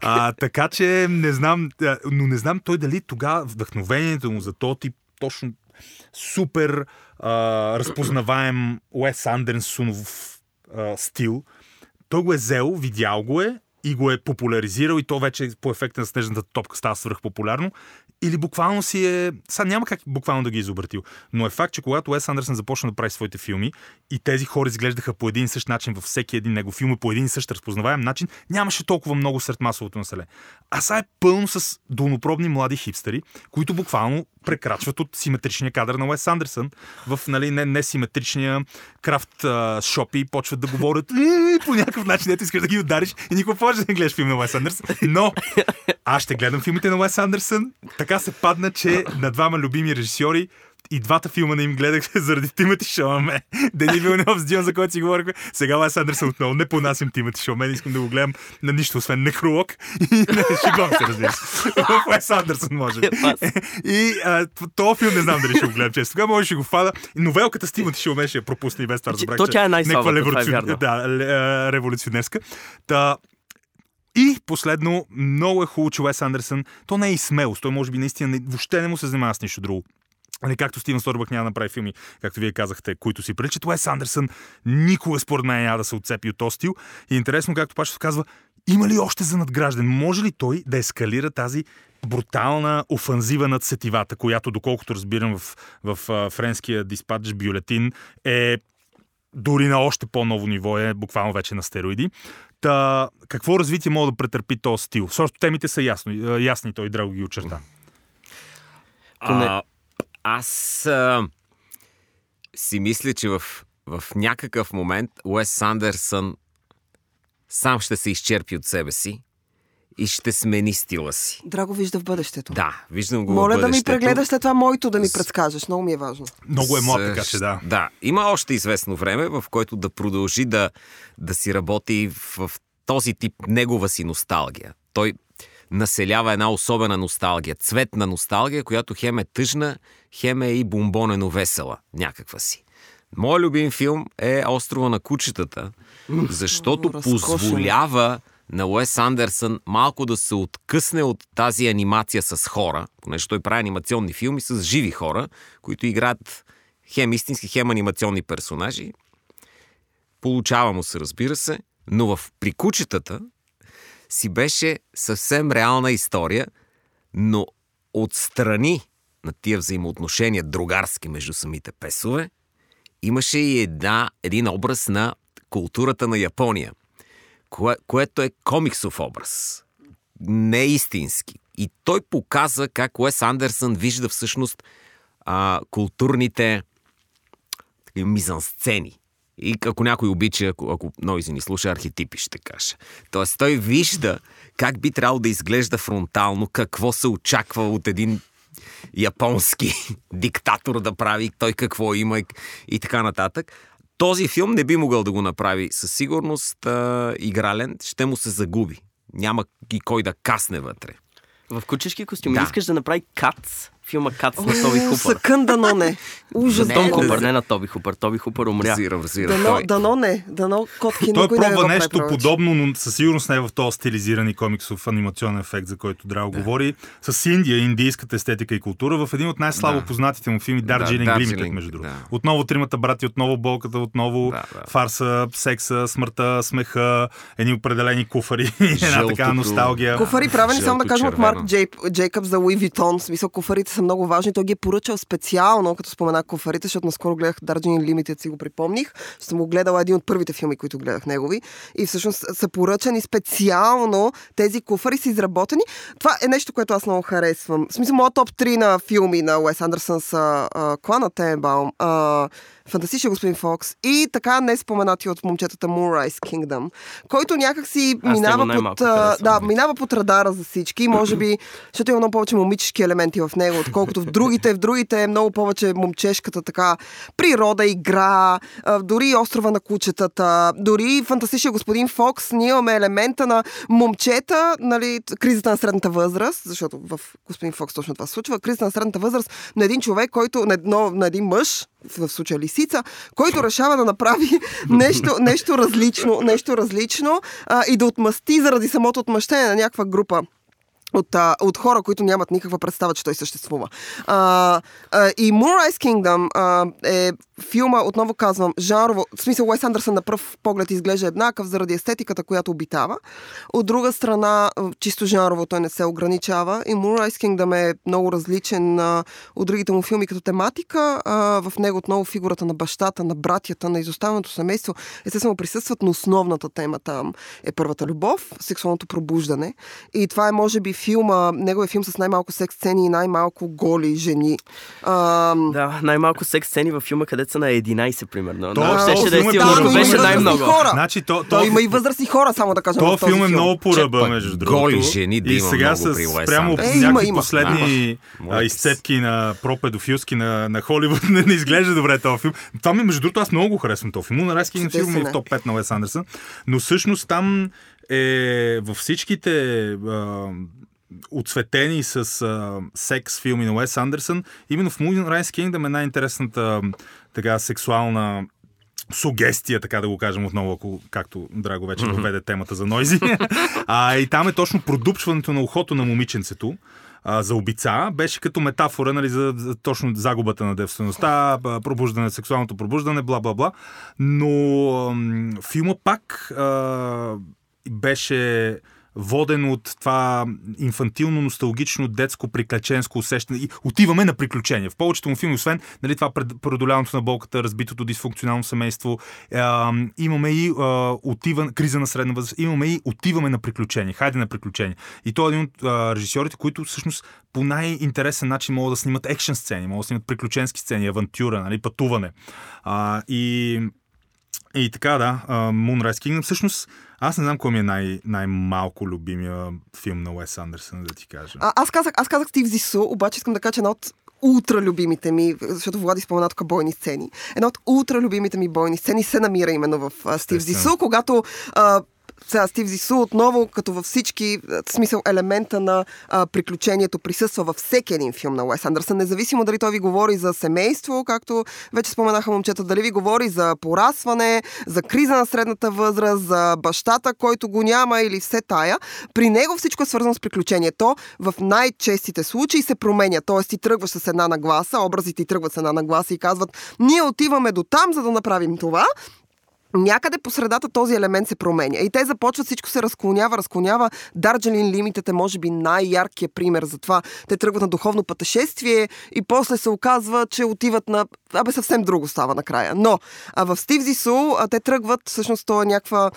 А, така че не знам, но не знам той дали тогава вдъхновението му за този тип точно супер а, разпознаваем Уес Андерсонов а, стил. Той го е взел, видял го е и го е популяризирал и то вече по ефекта на снежната топка става свръхпопулярно или буквално си е... Сега няма как буквално да ги е изобратил, но е факт, че когато Уес Андерсън започна да прави своите филми и тези хора изглеждаха по един и същ начин във всеки един негов филм и по един и същ разпознаваем начин, нямаше толкова много сред масовото население. А сега е пълно с долнопробни млади хипстери, които буквално прекрачват от симетричния кадър на Уес Андерсън в нали, не, несиметричния крафт а, шопи и почват да говорят и, по някакъв начин, ето искаш да ги удариш и никога може да не гледаш филм на Уес Андерсън. Но аз ще гледам филмите на Уес Андерсън. Така се падна, че на двама любими режисьори и двата филма не им гледах [LAUGHS] заради Тимати Шоуме. Дени Вилнев с Дион, за който си говорихме. Сега Лес Андерсън отново не понасям Тимати Шоуме. Не искам да го гледам на нищо, освен некролог. И [LAUGHS] не шегувам се, разбира се. В [LAUGHS] Лес Андерсън, може би. И а, този филм не знам дали ще го гледам често. Тогава може да го фада. Новелката с Тимати Шоуме ще я пропусне и без това разбрах. То тя е най-слабата, да, революционерска. Та, и последно, много е хубаво, че Уес Андерсън, то не е и смелост, той може би наистина въобще не му се занимава с нищо друго. Не както Стивен Сторбък няма да направи филми, както вие казахте, които си приличат. Уес Андерсън никога според мен няма да се отцепи от този стил. И интересно, както Пашев казва, има ли още за надгражден? Може ли той да ескалира тази брутална офанзива над сетивата, която, доколкото разбирам в, в, в френския диспатч бюлетин, е дори на още по-ново ниво е буквално вече на стероиди. Та, какво развитие може да претърпи този стил? Защото темите са ясни, ясни той драго ги очерта. А, аз а, си мисля, че в, в някакъв момент Уес Сандерсън сам ще се изчерпи от себе си и ще смени стила си. Драго вижда в бъдещето. Да, виждам го Моля в да ми бъдещето. прегледаш след това моето да ми предскажеш. Много ми е важно. Много е млад, така че да. Да, има още известно време, в което да продължи да, да си работи в, в този тип негова си носталгия. Той населява една особена носталгия, цветна носталгия, която хем е тъжна, хем е и бомбонено весела, някаква си. Моят любим филм е Острова на кучетата, защото позволява на Уес Андерсън малко да се откъсне от тази анимация с хора, понеже той прави анимационни филми с живи хора, които играят хем истински, хем анимационни персонажи. Получава му се, разбира се, но в прикучетата си беше съвсем реална история, но отстрани на тия взаимоотношения другарски между самите песове, имаше и една, един образ на културата на Япония, кое, което е комиксов образ, не истински. И той показа как Уес Андерсън вижда всъщност а, културните мизансцени. И ако някой обича, ако, ако Нойзи ни слуша, архетипи ще каже. Тоест той вижда как би трябвало да изглежда фронтално, какво се очаква от един японски [LAUGHS] диктатор да прави, той какво има и, и така нататък. Този филм не би могъл да го направи със сигурност а, игрален, ще му се загуби. Няма и кой да касне вътре. В кучешки костюми Да. искаш да направи Кац, филма Кац на Тоби Хупър. Съкън дано не. Ужас Не, Том Хупър, не. не на Тоби Хупър. Тоби Хупър умря. Разбира, разбира. Дано, дано не. Дано котки Той никой не го пробва прави нещо подобно, но със сигурност не е в този стилизиран и комиксов анимационен ефект, за който Драго да. говори. С Индия, индийската естетика и култура, в един от най-слабо Да. познатите му филми Да, Дарджилинг да, Лимитед, между другото. да. Отново тримата брати, отново болката, отново Да, да. фарса, секса, смъртта, смеха, едни определени куфари, една така Жълтото. носталгия. Куфари правени само да кажем от. Марк Джей, Джейкъбс за Луи Витон. В смисъл куфарите са много важни. Той ги е поръчал специално, като спомена куфарите, защото наскоро гледах Darjeeling Limited, си го припомних. Ще съм го гледала един от първите филми, които гледах негови. И всъщност са поръчани специално тези куфари са изработени. Това е нещо, което аз много харесвам. В смисъл, моят топ 3 на филми на Уес Андерсън са Клана Тенбаум, Фантастичен господин Фокс и така не споменати от момчетата Moonrise Kingdom, който някак си Аз минава под, да, минава под радара за всички. Може би, защото има много повече момичешки елементи в него, отколкото в другите. В другите е много повече момчешката така природа, игра, дори острова на кучетата, дори фантастичен господин Фокс. Ние имаме елемента на момчета, нали, кризата на средната възраст, защото в господин Фокс точно това се случва, кризата на средната възраст на един човек, който, на, едно, на един мъж, в случая лисица, който решава да направи [LAUGHS] нещо, нещо различно, нещо различно а, и да отмъсти заради самото отмъщение на някаква група от, от хора, които нямат никаква представа, че той съществува. А, а, и Moonrise Kingdom а, е филма, отново казвам, жанрово, в смисъл Уайс Андерсън на пръв поглед изглежда еднакъв заради естетиката, която обитава. От друга страна, чисто жанрово той не се ограничава и Moonrise Kingdom е много различен а, от другите му филми като тематика. А, в него отново фигурата на бащата, на братята, на изоставеното семейство естествено присъстват, но основната тема там е първата любов, сексуалното пробуждане. И това е, може би, филма, неговия филм с най-малко секс сцени и най-малко голи жени. А, Да, най-малко секс сцени във филма, където са на 11, примерно. То- Но то щеше да е филм е сигурно, много но беше възрастни най-много. хора. Значи, то, то, той има и възрастни хора, само да в този този филм е много по Че ръба, пък между голи другото. жени да и има сега много с прямо. Е, някакви има. последни Да. а, изцепки на пропедофилски на, на Холивуд [LAUGHS] не, не изглежда добре този филм. Това ми, между другото, аз много го харесвам този филм. Мунарайски на Чудесен филм е в е. топ 5 на Уес Андерсън. Но всъщност там е във всичките а, отсветени с а, секс филми на Уес Андерсън, именно в Moonrise Kingdom е най-интересната така сексуална сугестия, така да го кажем отново, ако, както Драго вече въведе темата за Нойзи. [LAUGHS] а, и там е точно продупчването на ухото на момиченцето а, за обица, беше като метафора нали, за, за точно загубата на девствеността, пробуждане, сексуалното пробуждане, бла-бла-бла. Но ам, филма пак а, беше воден от това инфантилно, носталгично, детско, приключенско усещане. И отиваме на приключения. В повечето му филми, освен нали, това преодоляването на болката, разбитото дисфункционално семейство, е, имаме и е, отиван, криза на средна възраст, имаме и отиваме на приключения. Хайде на приключения. И той е един от е, режисьорите, които всъщност по най-интересен начин могат да снимат екшен сцени, могат да снимат приключенски сцени, авантюра, нали, пътуване. А, и и така, да, Moonrise Kingdom. Всъщност, аз не знам кой ми е най- най-малко любимия филм на Уес Андерсън, да ти кажа. А, аз казах, аз казах Стив Зису, обаче искам да кажа, че една от ултра любимите ми, защото Влади спомена тук бойни сцени. Една от ултра любимите ми бойни сцени се намира именно в а, Стив. Зису, когато а, сега Стив Зису отново, като във всички, а, в смисъл елемента на а, приключението присъства във всеки един филм на Уес Андерсън, независимо дали той ви говори за семейство, както вече споменаха момчета, дали ви говори за порасване, за криза на средната възраст, за бащата, който го няма или все тая. При него всичко е свързано с приключението. В най-честите случаи се променя. Тоест ти тръгваш с една нагласа, образите ти тръгват с една нагласа и казват, ние отиваме до там, за да направим това. Някъде по средата този елемент се променя. И те започват, всичко се разклонява, разклонява. Дарджелин Лимитът е, може би, най-яркият пример за това. Те тръгват на духовно пътешествие и после се оказва, че отиват на... Абе, съвсем друго става накрая. Но а в Стив Зису а, те тръгват, всъщност, това е някаква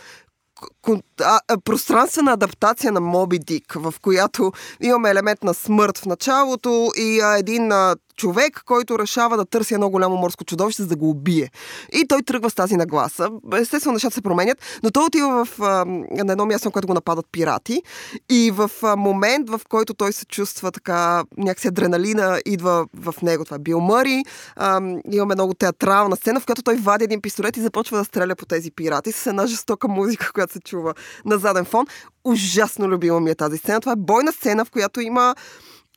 пространствена адаптация на Моби Дик, в която имаме елемент на смърт в началото и един човек, който решава да търси едно голямо морско чудовище, за да го убие. И той тръгва с тази нагласа. Естествено, нещата се променят, но той отива в, на едно място, на което го нападат пирати. И в а, момент, в който той се чувства така, някакси адреналина идва в него. Това е Бил Мъри. Имаме много театрална сцена, в която той вади един пистолет и започва да стреля по тези пирати с една жестока музика, която се чува на заден фон. Ужасно любима ми е тази сцена. Това е бойна сцена, в която има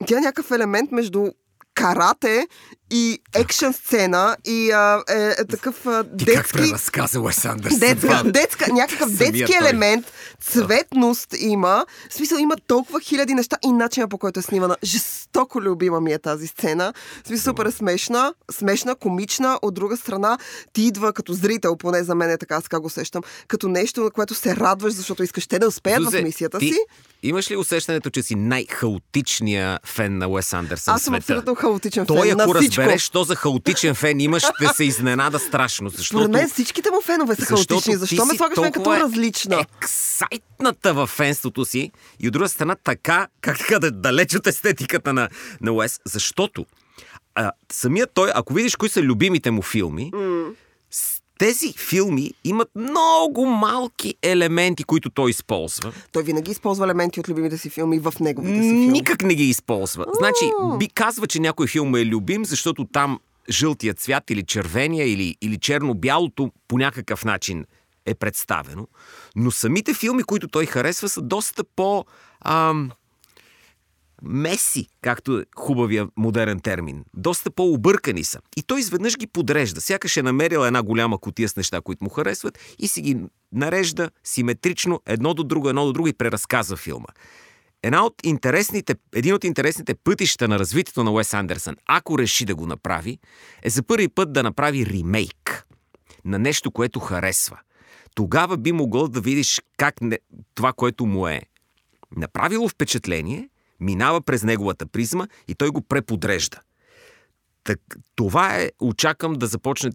тя е някакъв елемент между карате и екшен сцена и а, е, е такъв а, Ти как детски... преразказа Уес Андерсън? Детска, детска, някакъв детски той. елемент, цветност има. В смисъл има толкова хиляди неща и начина по който е снимана. Жестоко любима ми е тази сцена. В смисъл супер смешна, смешна, комична. От друга страна, ти идва като зрител, поне за мен е така, аз го сещам, като нещо, на което се радваш, защото искаш те да успеят Зузе, в мисията ти си. Имаш ли усещането, че си най-хаотичният фен на Уес Андерсън Аз съм абсолютно хаотичен Той, фен ако на всичко. Разбереш, що за хаотичен фен имаш, ще се изненада страшно. Защото, Според мен всичките му фенове са хаотични. ти Защо ме слагаш мен като различна? Ексайтната във фенството си и от друга страна така, как така да далеч от естетиката на, на Уес, защото а, самият той, ако видиш кои са любимите му филми, с- тези филми имат много малки елементи, които той използва. Той винаги използва елементи от любимите си филми в неговите си филми. Никак не ги използва. Значи, би казва, че някой филм е любим, защото там жълтия цвят или червения или, или черно-бялото по някакъв начин е представено. Но самите филми, които той харесва, са доста по... Ам, меси, както е хубавия модерен термин. Доста по-объркани са. И той изведнъж ги подрежда. Сякаш е намерил една голяма котия с неща, които му харесват и си ги нарежда симетрично едно до друго, едно до друго и преразказва филма. една от интересните, един от интересните пътища на развитието на Уес Андерсън, ако реши да го направи, е за първи път да направи ремейк на нещо, което харесва. Тогава би могъл да видиш как не, това, което му е направило впечатление, минава през неговата призма и той го преподрежда. Так, това е, очаквам да започне...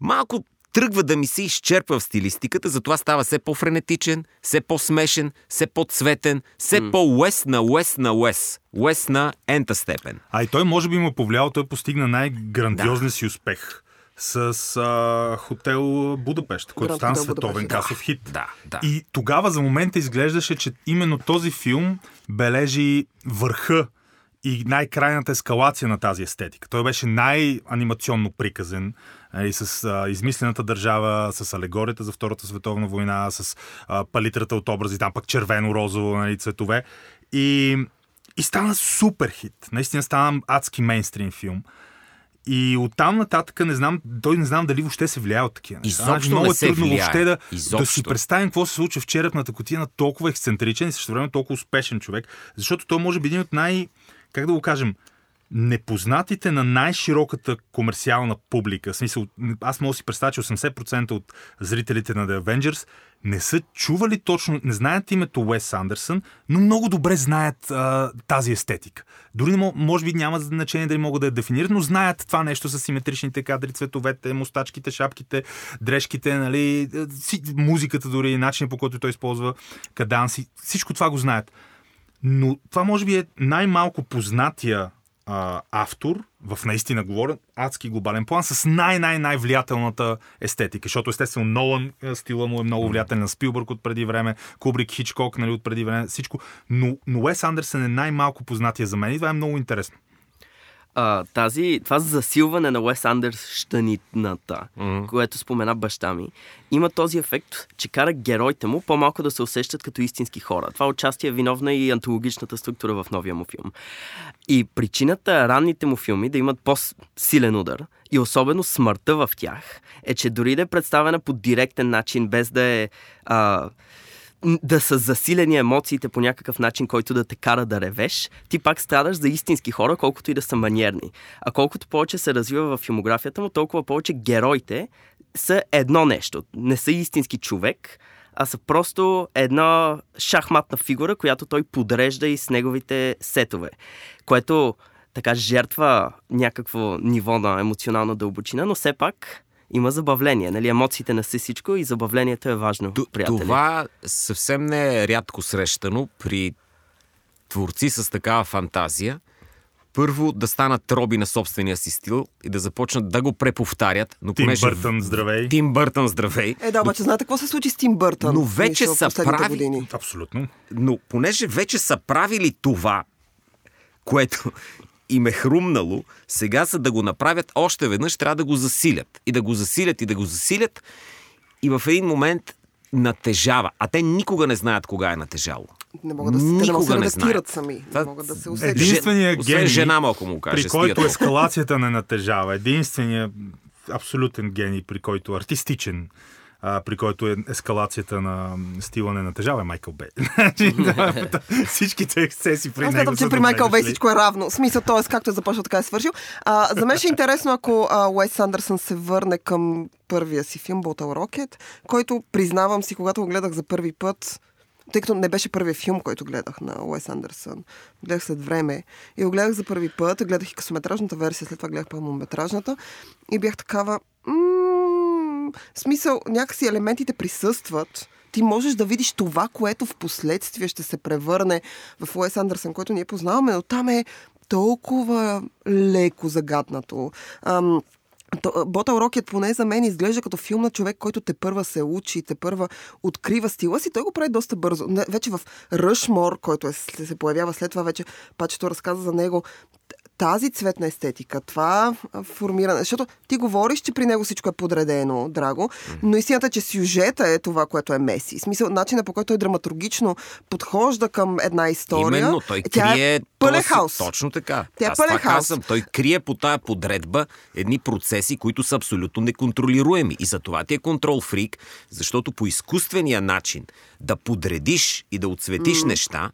Малко тръгва да ми се изчерпва в стилистиката, затова става все по-френетичен, все по-смешен, все по-цветен, все mm. по-уест на уест на уест. Уест на ента степен. А и той може би му повлиял, той постигна най-грандиозния да. си успех с а, хотел Будапешт, който стана световен да. касов хит. Да, да. И тогава за момента изглеждаше, че именно този филм бележи върха и най-крайната ескалация на тази естетика. Той беше най-анимационно приказен и с а, измислената държава, с алегорията за Втората световна война, с а, палитрата от образи, там пък червено-розово нали, цветове. И, и стана супер хит. Наистина стана адски мейнстрим филм. И оттам нататък не знам, той не знам дали въобще се влияе от такива неща. Изобщо значи, много не е трудно влияе. въобще да, да си представим какво се случва в черепната котия на толкова ексцентричен и също време толкова успешен човек, защото той може би един от най- как да го кажем, непознатите на най-широката комерциална публика, в смисъл, аз мога да си представя, че 80% от зрителите на The Avengers не са чували точно, не знаят името Уес Андерсън, но много добре знаят а, тази естетика. Дори може би няма значение дали могат да я дефинират, но знаят това нещо с симетричните кадри, цветовете, мустачките, шапките, дрежките, нали, музиката дори, начин по който той използва каданси. Всичко това го знаят. Но това може би е най-малко познатия а, автор, в наистина говоря, адски глобален план, с най-най-най-влиятелната естетика. Защото естествено Нолан стила му е много влиятелен Спилбърг от преди време, Кубрик, Хичкок, нали, от преди време, всичко. Но, но Уес Андерсън е най-малко познатия за мен и това е много интересно а, тази, това засилване на Уес Андерс щанитната, mm-hmm. което спомена баща ми, има този ефект, че кара героите му по-малко да се усещат като истински хора. Това участие е виновна и антологичната структура в новия му филм. И причината ранните му филми да имат по-силен удар и особено смъртта в тях е, че дори да е представена по директен начин, без да е а, да са засилени емоциите по някакъв начин, който да те кара да ревеш, ти пак страдаш за истински хора, колкото и да са маниерни. А колкото повече се развива в филмографията му, толкова повече героите са едно нещо. Не са истински човек, а са просто една шахматна фигура, която той подрежда и с неговите сетове. Което така жертва някакво ниво на емоционална дълбочина, но все пак има забавление. Нали? Емоциите не са всичко и забавлението е важно, Т- приятели. Това съвсем не е рядко срещано при творци с такава фантазия. Първо да станат роби на собствения си стил и да започнат да го преповтарят. Но Тим понеже... Бъртън, здравей. Тим Бъртън, здравей. Е, да, обаче знаете какво се случи с Тим Бъртън? Но вече са прави... Години. Абсолютно. Но понеже вече са правили това, което им е хрумнало, сега за да го направят още веднъж, трябва да го засилят. И да го засилят, и да го засилят. И в един момент натежава. А те никога не знаят кога е натежало. Не могат да се, никога не, се не сами. Това, не могат да се усетят. Единственият гений, жена ако му каже, при който ескалацията не натежава. Единственият абсолютен гений, при който артистичен а, при който е ескалацията на стила не натежава е Майкъл Бей. [LAUGHS] Значи, всичките ексцеси при него Аз че при Майкъл Бей всичко е равно. В смисъл, т.е. както е започнал, така е свършил. А, за мен ще е интересно, ако Уайс Сандърсън се върне към първия си филм Bottle Rocket, който признавам си, когато го гледах за първи път, тъй като не беше първият филм, който гледах на Уес Андерсън. Гледах след време и го гледах за първи път, гледах и късометражната версия, след това гледах пълнометражната и бях такава... смисъл, някакси елементите присъстват, ти можеш да видиш това, което в последствие ще се превърне в Уес Андерсън, който ние познаваме, но там е толкова леко загаднато. Ам, Ботъл Рокет поне за мен изглежда като филм на човек, който те първа се учи, те първа открива стила си. Той го прави доста бързо. Вече в Ръшмор, който е, се появява след това, вече пачето разказа за него тази цветна естетика, това формиране, защото ти говориш, че при него всичко е подредено, драго, но истината, че сюжета е това, което е меси. В смисъл, начина по който той драматургично подхожда към една история. Именно, той тя крие е пълен хаос. Точно така. Тя е пълен хаос. казвам. Той крие по тая подредба едни процеси, които са абсолютно неконтролируеми. И за това ти е контрол фрик, защото по изкуствения начин да подредиш и да отсветиш mm. неща,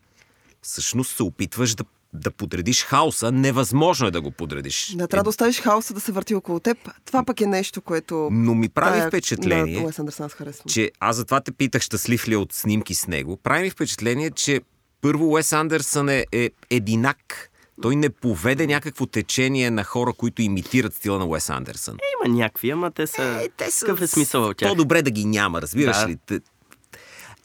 всъщност се опитваш да, да подредиш хаоса. Невъзможно е да го подредиш. Да, трябва да оставиш хаоса да се върти около теб. Това пък е нещо, което... Но ми прави тая- впечатление, На Уес че аз затова те питах щастлив ли е от снимки с него. Прави ми впечатление, че първо Уес Андерсън е, е единак. Той не поведе някакво течение на хора, които имитират стила на Уес Андерсън. Има някакви, ама те са... Е, те са Какъв е смисъл от тях? По-добре да ги няма, разбираш Да. ли?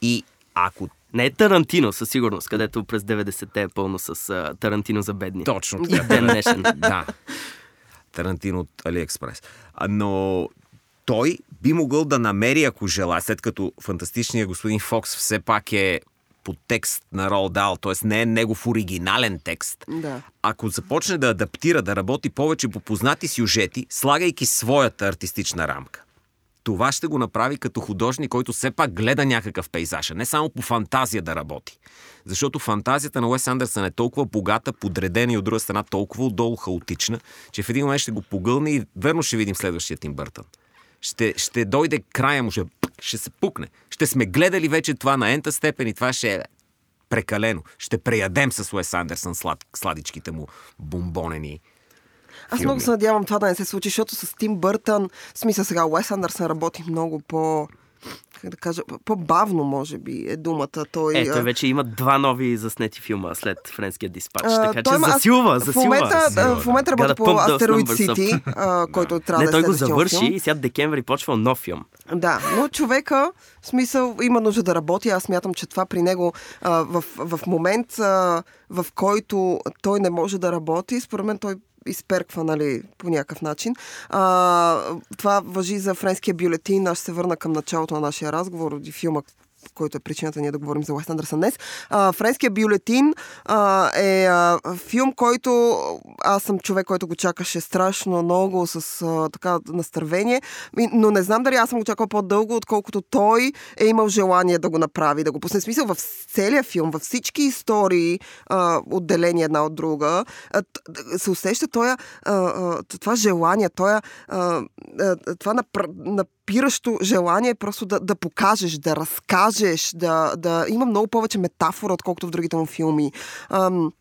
И ако Не е Тарантино, със сигурност, където през 90-те е пълно с а, Тарантино за бедни. точно така, ден днешен. [LAUGHS] да. Тарантино от Алиекспрес. Но той би могъл да намери, ако желая, след като фантастичният господин Фокс все пак е по текст на Рол Дал, т.е. не е негов оригинален текст. Да. Ако започне да адаптира, да работи повече по познати сюжети, слагайки своята артистична рамка. Това ще го направи като художник, който все пак гледа някакъв пейзаж, а не само по фантазия да работи. Защото фантазията на Уес Андерсън е толкова богата, подредена и от друга страна толкова отдолу хаотична, че в един момент ще го погълне и верно ще видим следващия Тим Бъртън. Ще, ще дойде края му, ще, ще се пукне. Ще сме гледали вече това на ента степен и това ще е прекалено. Ще преядем с Уес Андерсън слад, сладичките му бомбонени. Аз филми. много се надявам това да не се случи, защото с Тим Бъртън, в смисъл сега, Уес Андерсън работи много по... Как да кажа, по-бавно, може би, е думата. Той, Е, той вече има два нови заснети филма след френския диспач, а, така той че има- аз засилва, В засилва. момента, засилва, в момента работи по Астероид Сити, който трябва Не, да е той го завърши филм. и сега декември почва нов филм. Да, но човека, в смисъл, има нужда да работи. Аз смятам, че това при него а, в, в момент, а, в който той не може да работи, според мен той изперква, нали, по някакъв начин. А, това въжи за френския бюлетин. Аз ще се върна към началото на нашия разговор и филма, който е причината ние да говорим за Уест Андерсън днес. А, Френския бюлетин а, е а, филм, който аз съм човек, който го чакаше страшно много с а, така настървение, но не знам дали аз съм го чакал по-дълго, отколкото той е имал желание да го направи, да го пусне. Смисъл в целия филм, във всички истории, а, отделени една от друга, а, се усеща тоя, а, а, това желание, тоя, а, а, това напр... напиращо желание просто да, да покажеш, да разкажеш, да, да има много повече метафора, отколкото в другите му филми. Ам,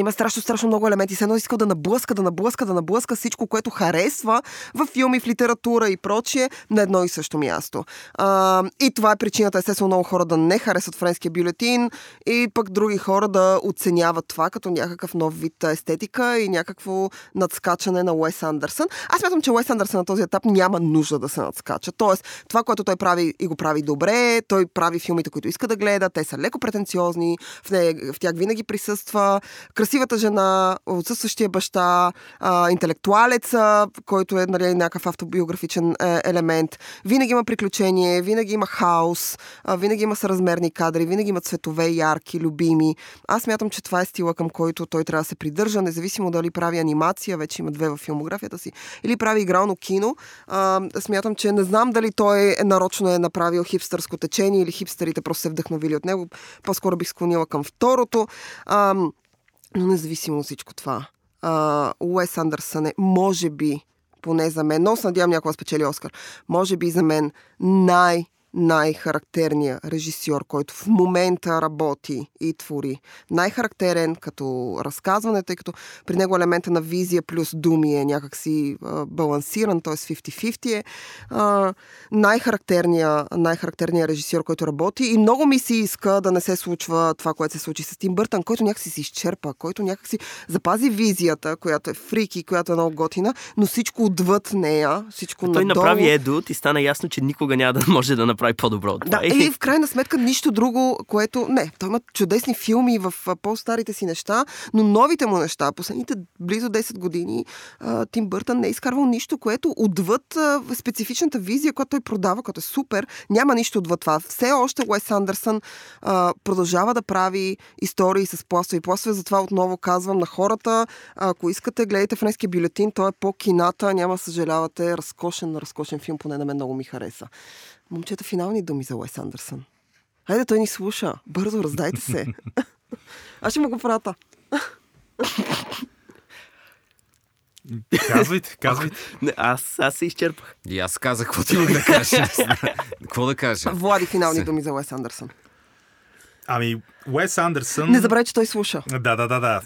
има страшно, страшно много елементи. Все едно искал да наблъска, да наблъска, да наблъска всичко, което харесва в филми, в литература и прочие на едно и също място. А, и това е причината, естествено, много хора да не харесват френския бюлетин и пък други хора да оценяват това като някакъв нов вид естетика и някакво надскачане на Уес Андерсън. Аз смятам, че Уес Андерсън на този етап няма нужда да се надскача. Тоест, това, което той прави и го прави добре, той прави филмите, които иска да гледа, те са леко претенциозни, в, не, в тях винаги присъства красивата жена, отсъстващия баща, а, интелектуалеца, който е нали, някакъв автобиографичен е, елемент. Винаги има приключение, винаги има хаос, а, винаги има съразмерни кадри, винаги има цветове ярки, любими. Аз мятам, че това е стила, към който той трябва да се придържа, независимо дали прави анимация, вече има две в филмографията си, или прави игрално кино. А, смятам, че не знам дали той е нарочно е направил хипстърско течение или хипстерите просто се вдъхновили от него. По-скоро бих склонила към второто. А, но независимо от всичко това, а, Уес Андерсън е, може би, поне за мен, но се надявам някой да спечели Оскар, може би за мен най- най-характерният режисьор, който в момента работи и твори. Най-характерен като разказване, тъй като при него елемента на визия плюс думи е някакси а, балансиран, т.е. 50-50 е. А, най-характерният, най-характерният режисьор, който работи и много ми се иска да не се случва това, което се случи с Тим Бъртън, който някакси се изчерпа, който някакси запази визията, която е фрики, която е много готина, но всичко отвъд нея, всичко Той надолу. направи Едут и стана ясно, че никога няма да може да направи по-добро от това. Да, и в крайна сметка нищо друго, което... Не, той има чудесни филми в по-старите си неща, но новите му неща, последните близо 10 години, Тим Бъртън не е изкарвал нищо, което отвъд специфичната визия, която той продава, която е супер, няма нищо отвъд това. Все още Уес Андерсън а, продължава да прави истории с пластове и пластове, затова отново казвам на хората, ако искате, гледайте френския бюлетин, той е по-кината, няма да съжалявате, разкошен, разкошен филм, поне на мен много ми хареса. Момчета, финални думи за Уес Андерсън. Хайде, той ни слуша. Бързо, раздайте се. [LAUGHS] Аз ще му го прата. Казвайте, [LAUGHS] казвайте. Не, аз, аз се изчерпах. И аз казах, какво ти да кажа. Какво да кажа? Влади, финални думи за Уес Андерсън. Ами, Уес Андерсън... Не забравяй, че той слуша. Да, да, да, да.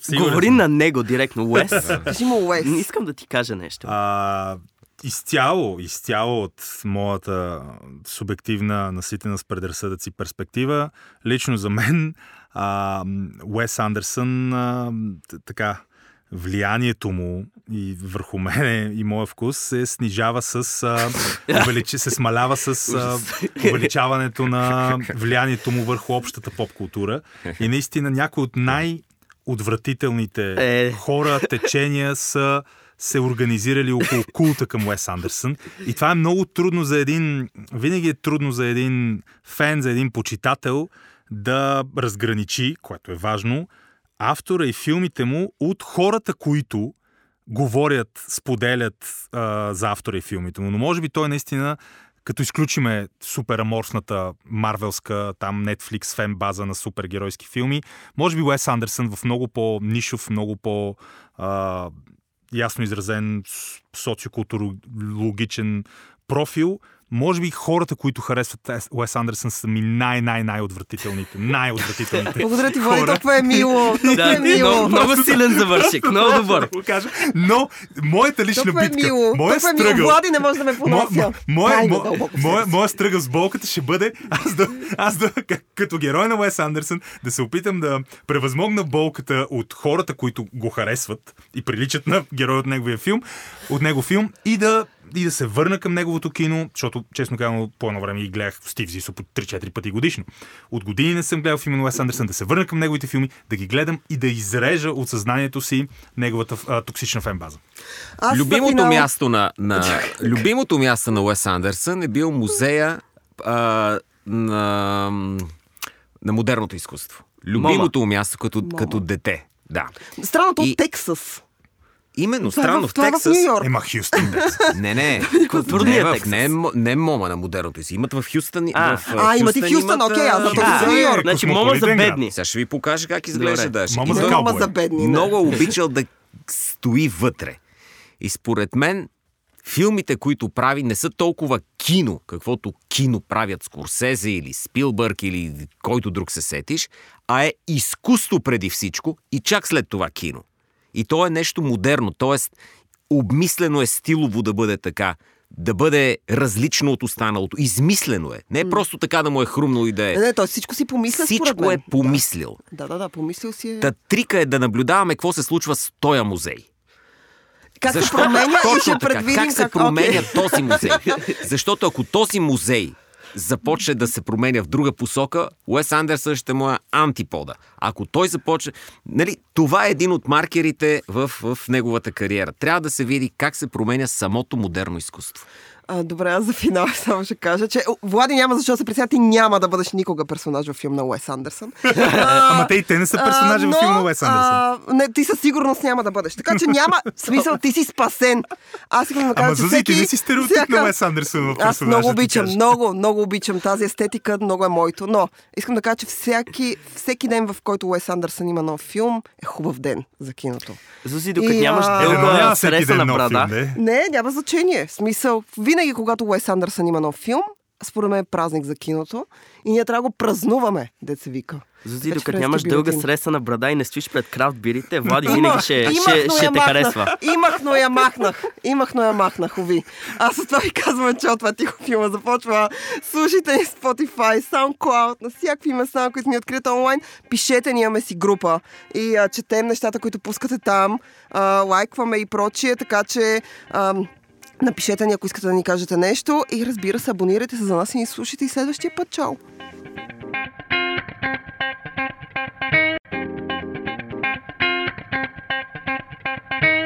Сигурен Говори на него директно, Уес. [LAUGHS] Кажи му Уес. Не искам да ти кажа нещо. А, изцяло, изцяло от моята субективна, наситена с предразсъдъци перспектива, лично за мен а, Уес Андерсън а, така влиянието му и върху мене и моя вкус се снижава с а, увеличи, се смалява с а, увеличаването на [LAUGHS] влиянието му върху общата поп култура. И наистина някой от най отвратителните Е. хора, течения са се организирали около култа към Уес Андерсън. И това е много трудно за един... Винаги е трудно за един фен, за един почитател да разграничи, което е важно, автора и филмите му от хората, които говорят, споделят а, за автора и филмите му. Но може би той наистина като изключиме супер аморфната марвелска там Netflix фен база на супергеройски филми, може би Уес Андерсън в много по-нишов, много по- а, ясно изразен социокултурологичен профил, може би хората, които харесват Ес- Уес Андерсън са ми най-най-най-отвратителните. Най-отвратителните. Благодаря ти, Влади, хора. толкова е мило. [LAUGHS] Толкова Да, е мило. много, много силен завършик, много добър. Но моята лична Толкова е битка, мило. моя Толкова е мило. Влади не може да ме понася. мо- Моя, моя, моя стръгъл с болката ще бъде аз да, аз да като герой на Уес Андерсън да се опитам да превъзмогна болката от хората, които го харесват и приличат на герой от неговия филм, от него филм и да и да се върна към неговото кино, защото, честно казано, по едно време и гледах Стив Зисо по 3-4 пъти годишно. От години не съм гледал филми на Уес Андерсън, да се върна към неговите филми, да ги гледам и да изрежа от съзнанието си неговата а, токсична фенбаза. Аз Любимото финал- място на, на [LAUGHS] любимото място на Уес Андерсън е бил музея а, на, на модерното изкуство. Любимото му място като, като дете. Да. Странното И- от Тексас. Именно, Това е странно, в- в това е в Тексас... Нью Йорк. Ема Хюстън. [LAUGHS] Не, не. [LAUGHS] Не, в, Тексас. не, е не мома на модерното си. Имат в Хюстън. А. в, А, имат и в Хюстън, окей, аз а, за Ню Йорк. Значи, мома за бедни. Сега ще ви покажа как изглежда. Мама И за каубой. за бедни. много обичал да стои вътре. И според мен филмите, които прави, не са толкова кино, каквото кино правят Скорсезе или Спилбърг или който друг се сетиш, а е изкуство преди всичко и чак след това кино. И то е нещо модерно, т.е. обмислено е стилово да бъде така, да бъде различно от останалото. Измислено е. Не е просто така да му е хрумнало и да е. Не, не, той всичко си помисля Всичко е помислил. Да, да, да, помислил си е. Та трика е да наблюдаваме какво се случва с този музей. Как се Защо? променя и Точно ще така. предвидим Как се как... променя Окей. този музей? [LAUGHS] Защото ако този музей започне да се променя в друга посока, Уес Андерсън ще му е антипода. Ако той започне... Нали, това е един от маркерите в, в неговата кариера. Трябва да се види как се променя самото модерно изкуство. А, добре, аз за финал [LAUGHS] само ще кажа, че Влади няма защо да се притесня, ти няма да бъдеш никога персонаж във филм на Уес Андерсън. [LAUGHS] Ама те и те не са персонажи А, в филма на Уес Андерсън. а, не, ти със сигурност няма да бъдеш. Така че няма [LAUGHS] смисъл, ти си спасен. Аз искам да кажа, Ама че всеки... не си стереотип на Уес Андерсън в Аз много обичам, много, много обичам тази естетика, много е моето. Но искам да кажа, че всеки, всеки ден, в който Уес Андерсън има нов филм, е хубав ден за киното. Зузи, докато И, нямаш а, Е, но дълга няма всеки среса ден на брада, филм, не? Няма значение. В смисъл, винаги когато Уес Андерсън има нов филм, според мен е празник за киното и ние трябва да го празнуваме, се вика. Зузи, докато нямаш дълга среса на брада и не стоиш пред крафт бирите, Влади винаги ще, имах, ще, ще я те харесва. Имах, но я махнах. Имах, но я махнах, ови. Аз с това ви казвам, че от това тихо филма започва. Слушайте ни Spotify, SoundCloud, на всякакви места, които ни открият онлайн. Пишете ни, имаме си група и а, четем нещата, които пускате там. А, лайкваме и прочие, така че... А, Напишете ни, ако искате да ни кажете нещо и разбира се, абонирайте се за нас и ни слушайте и следващия път. Чао!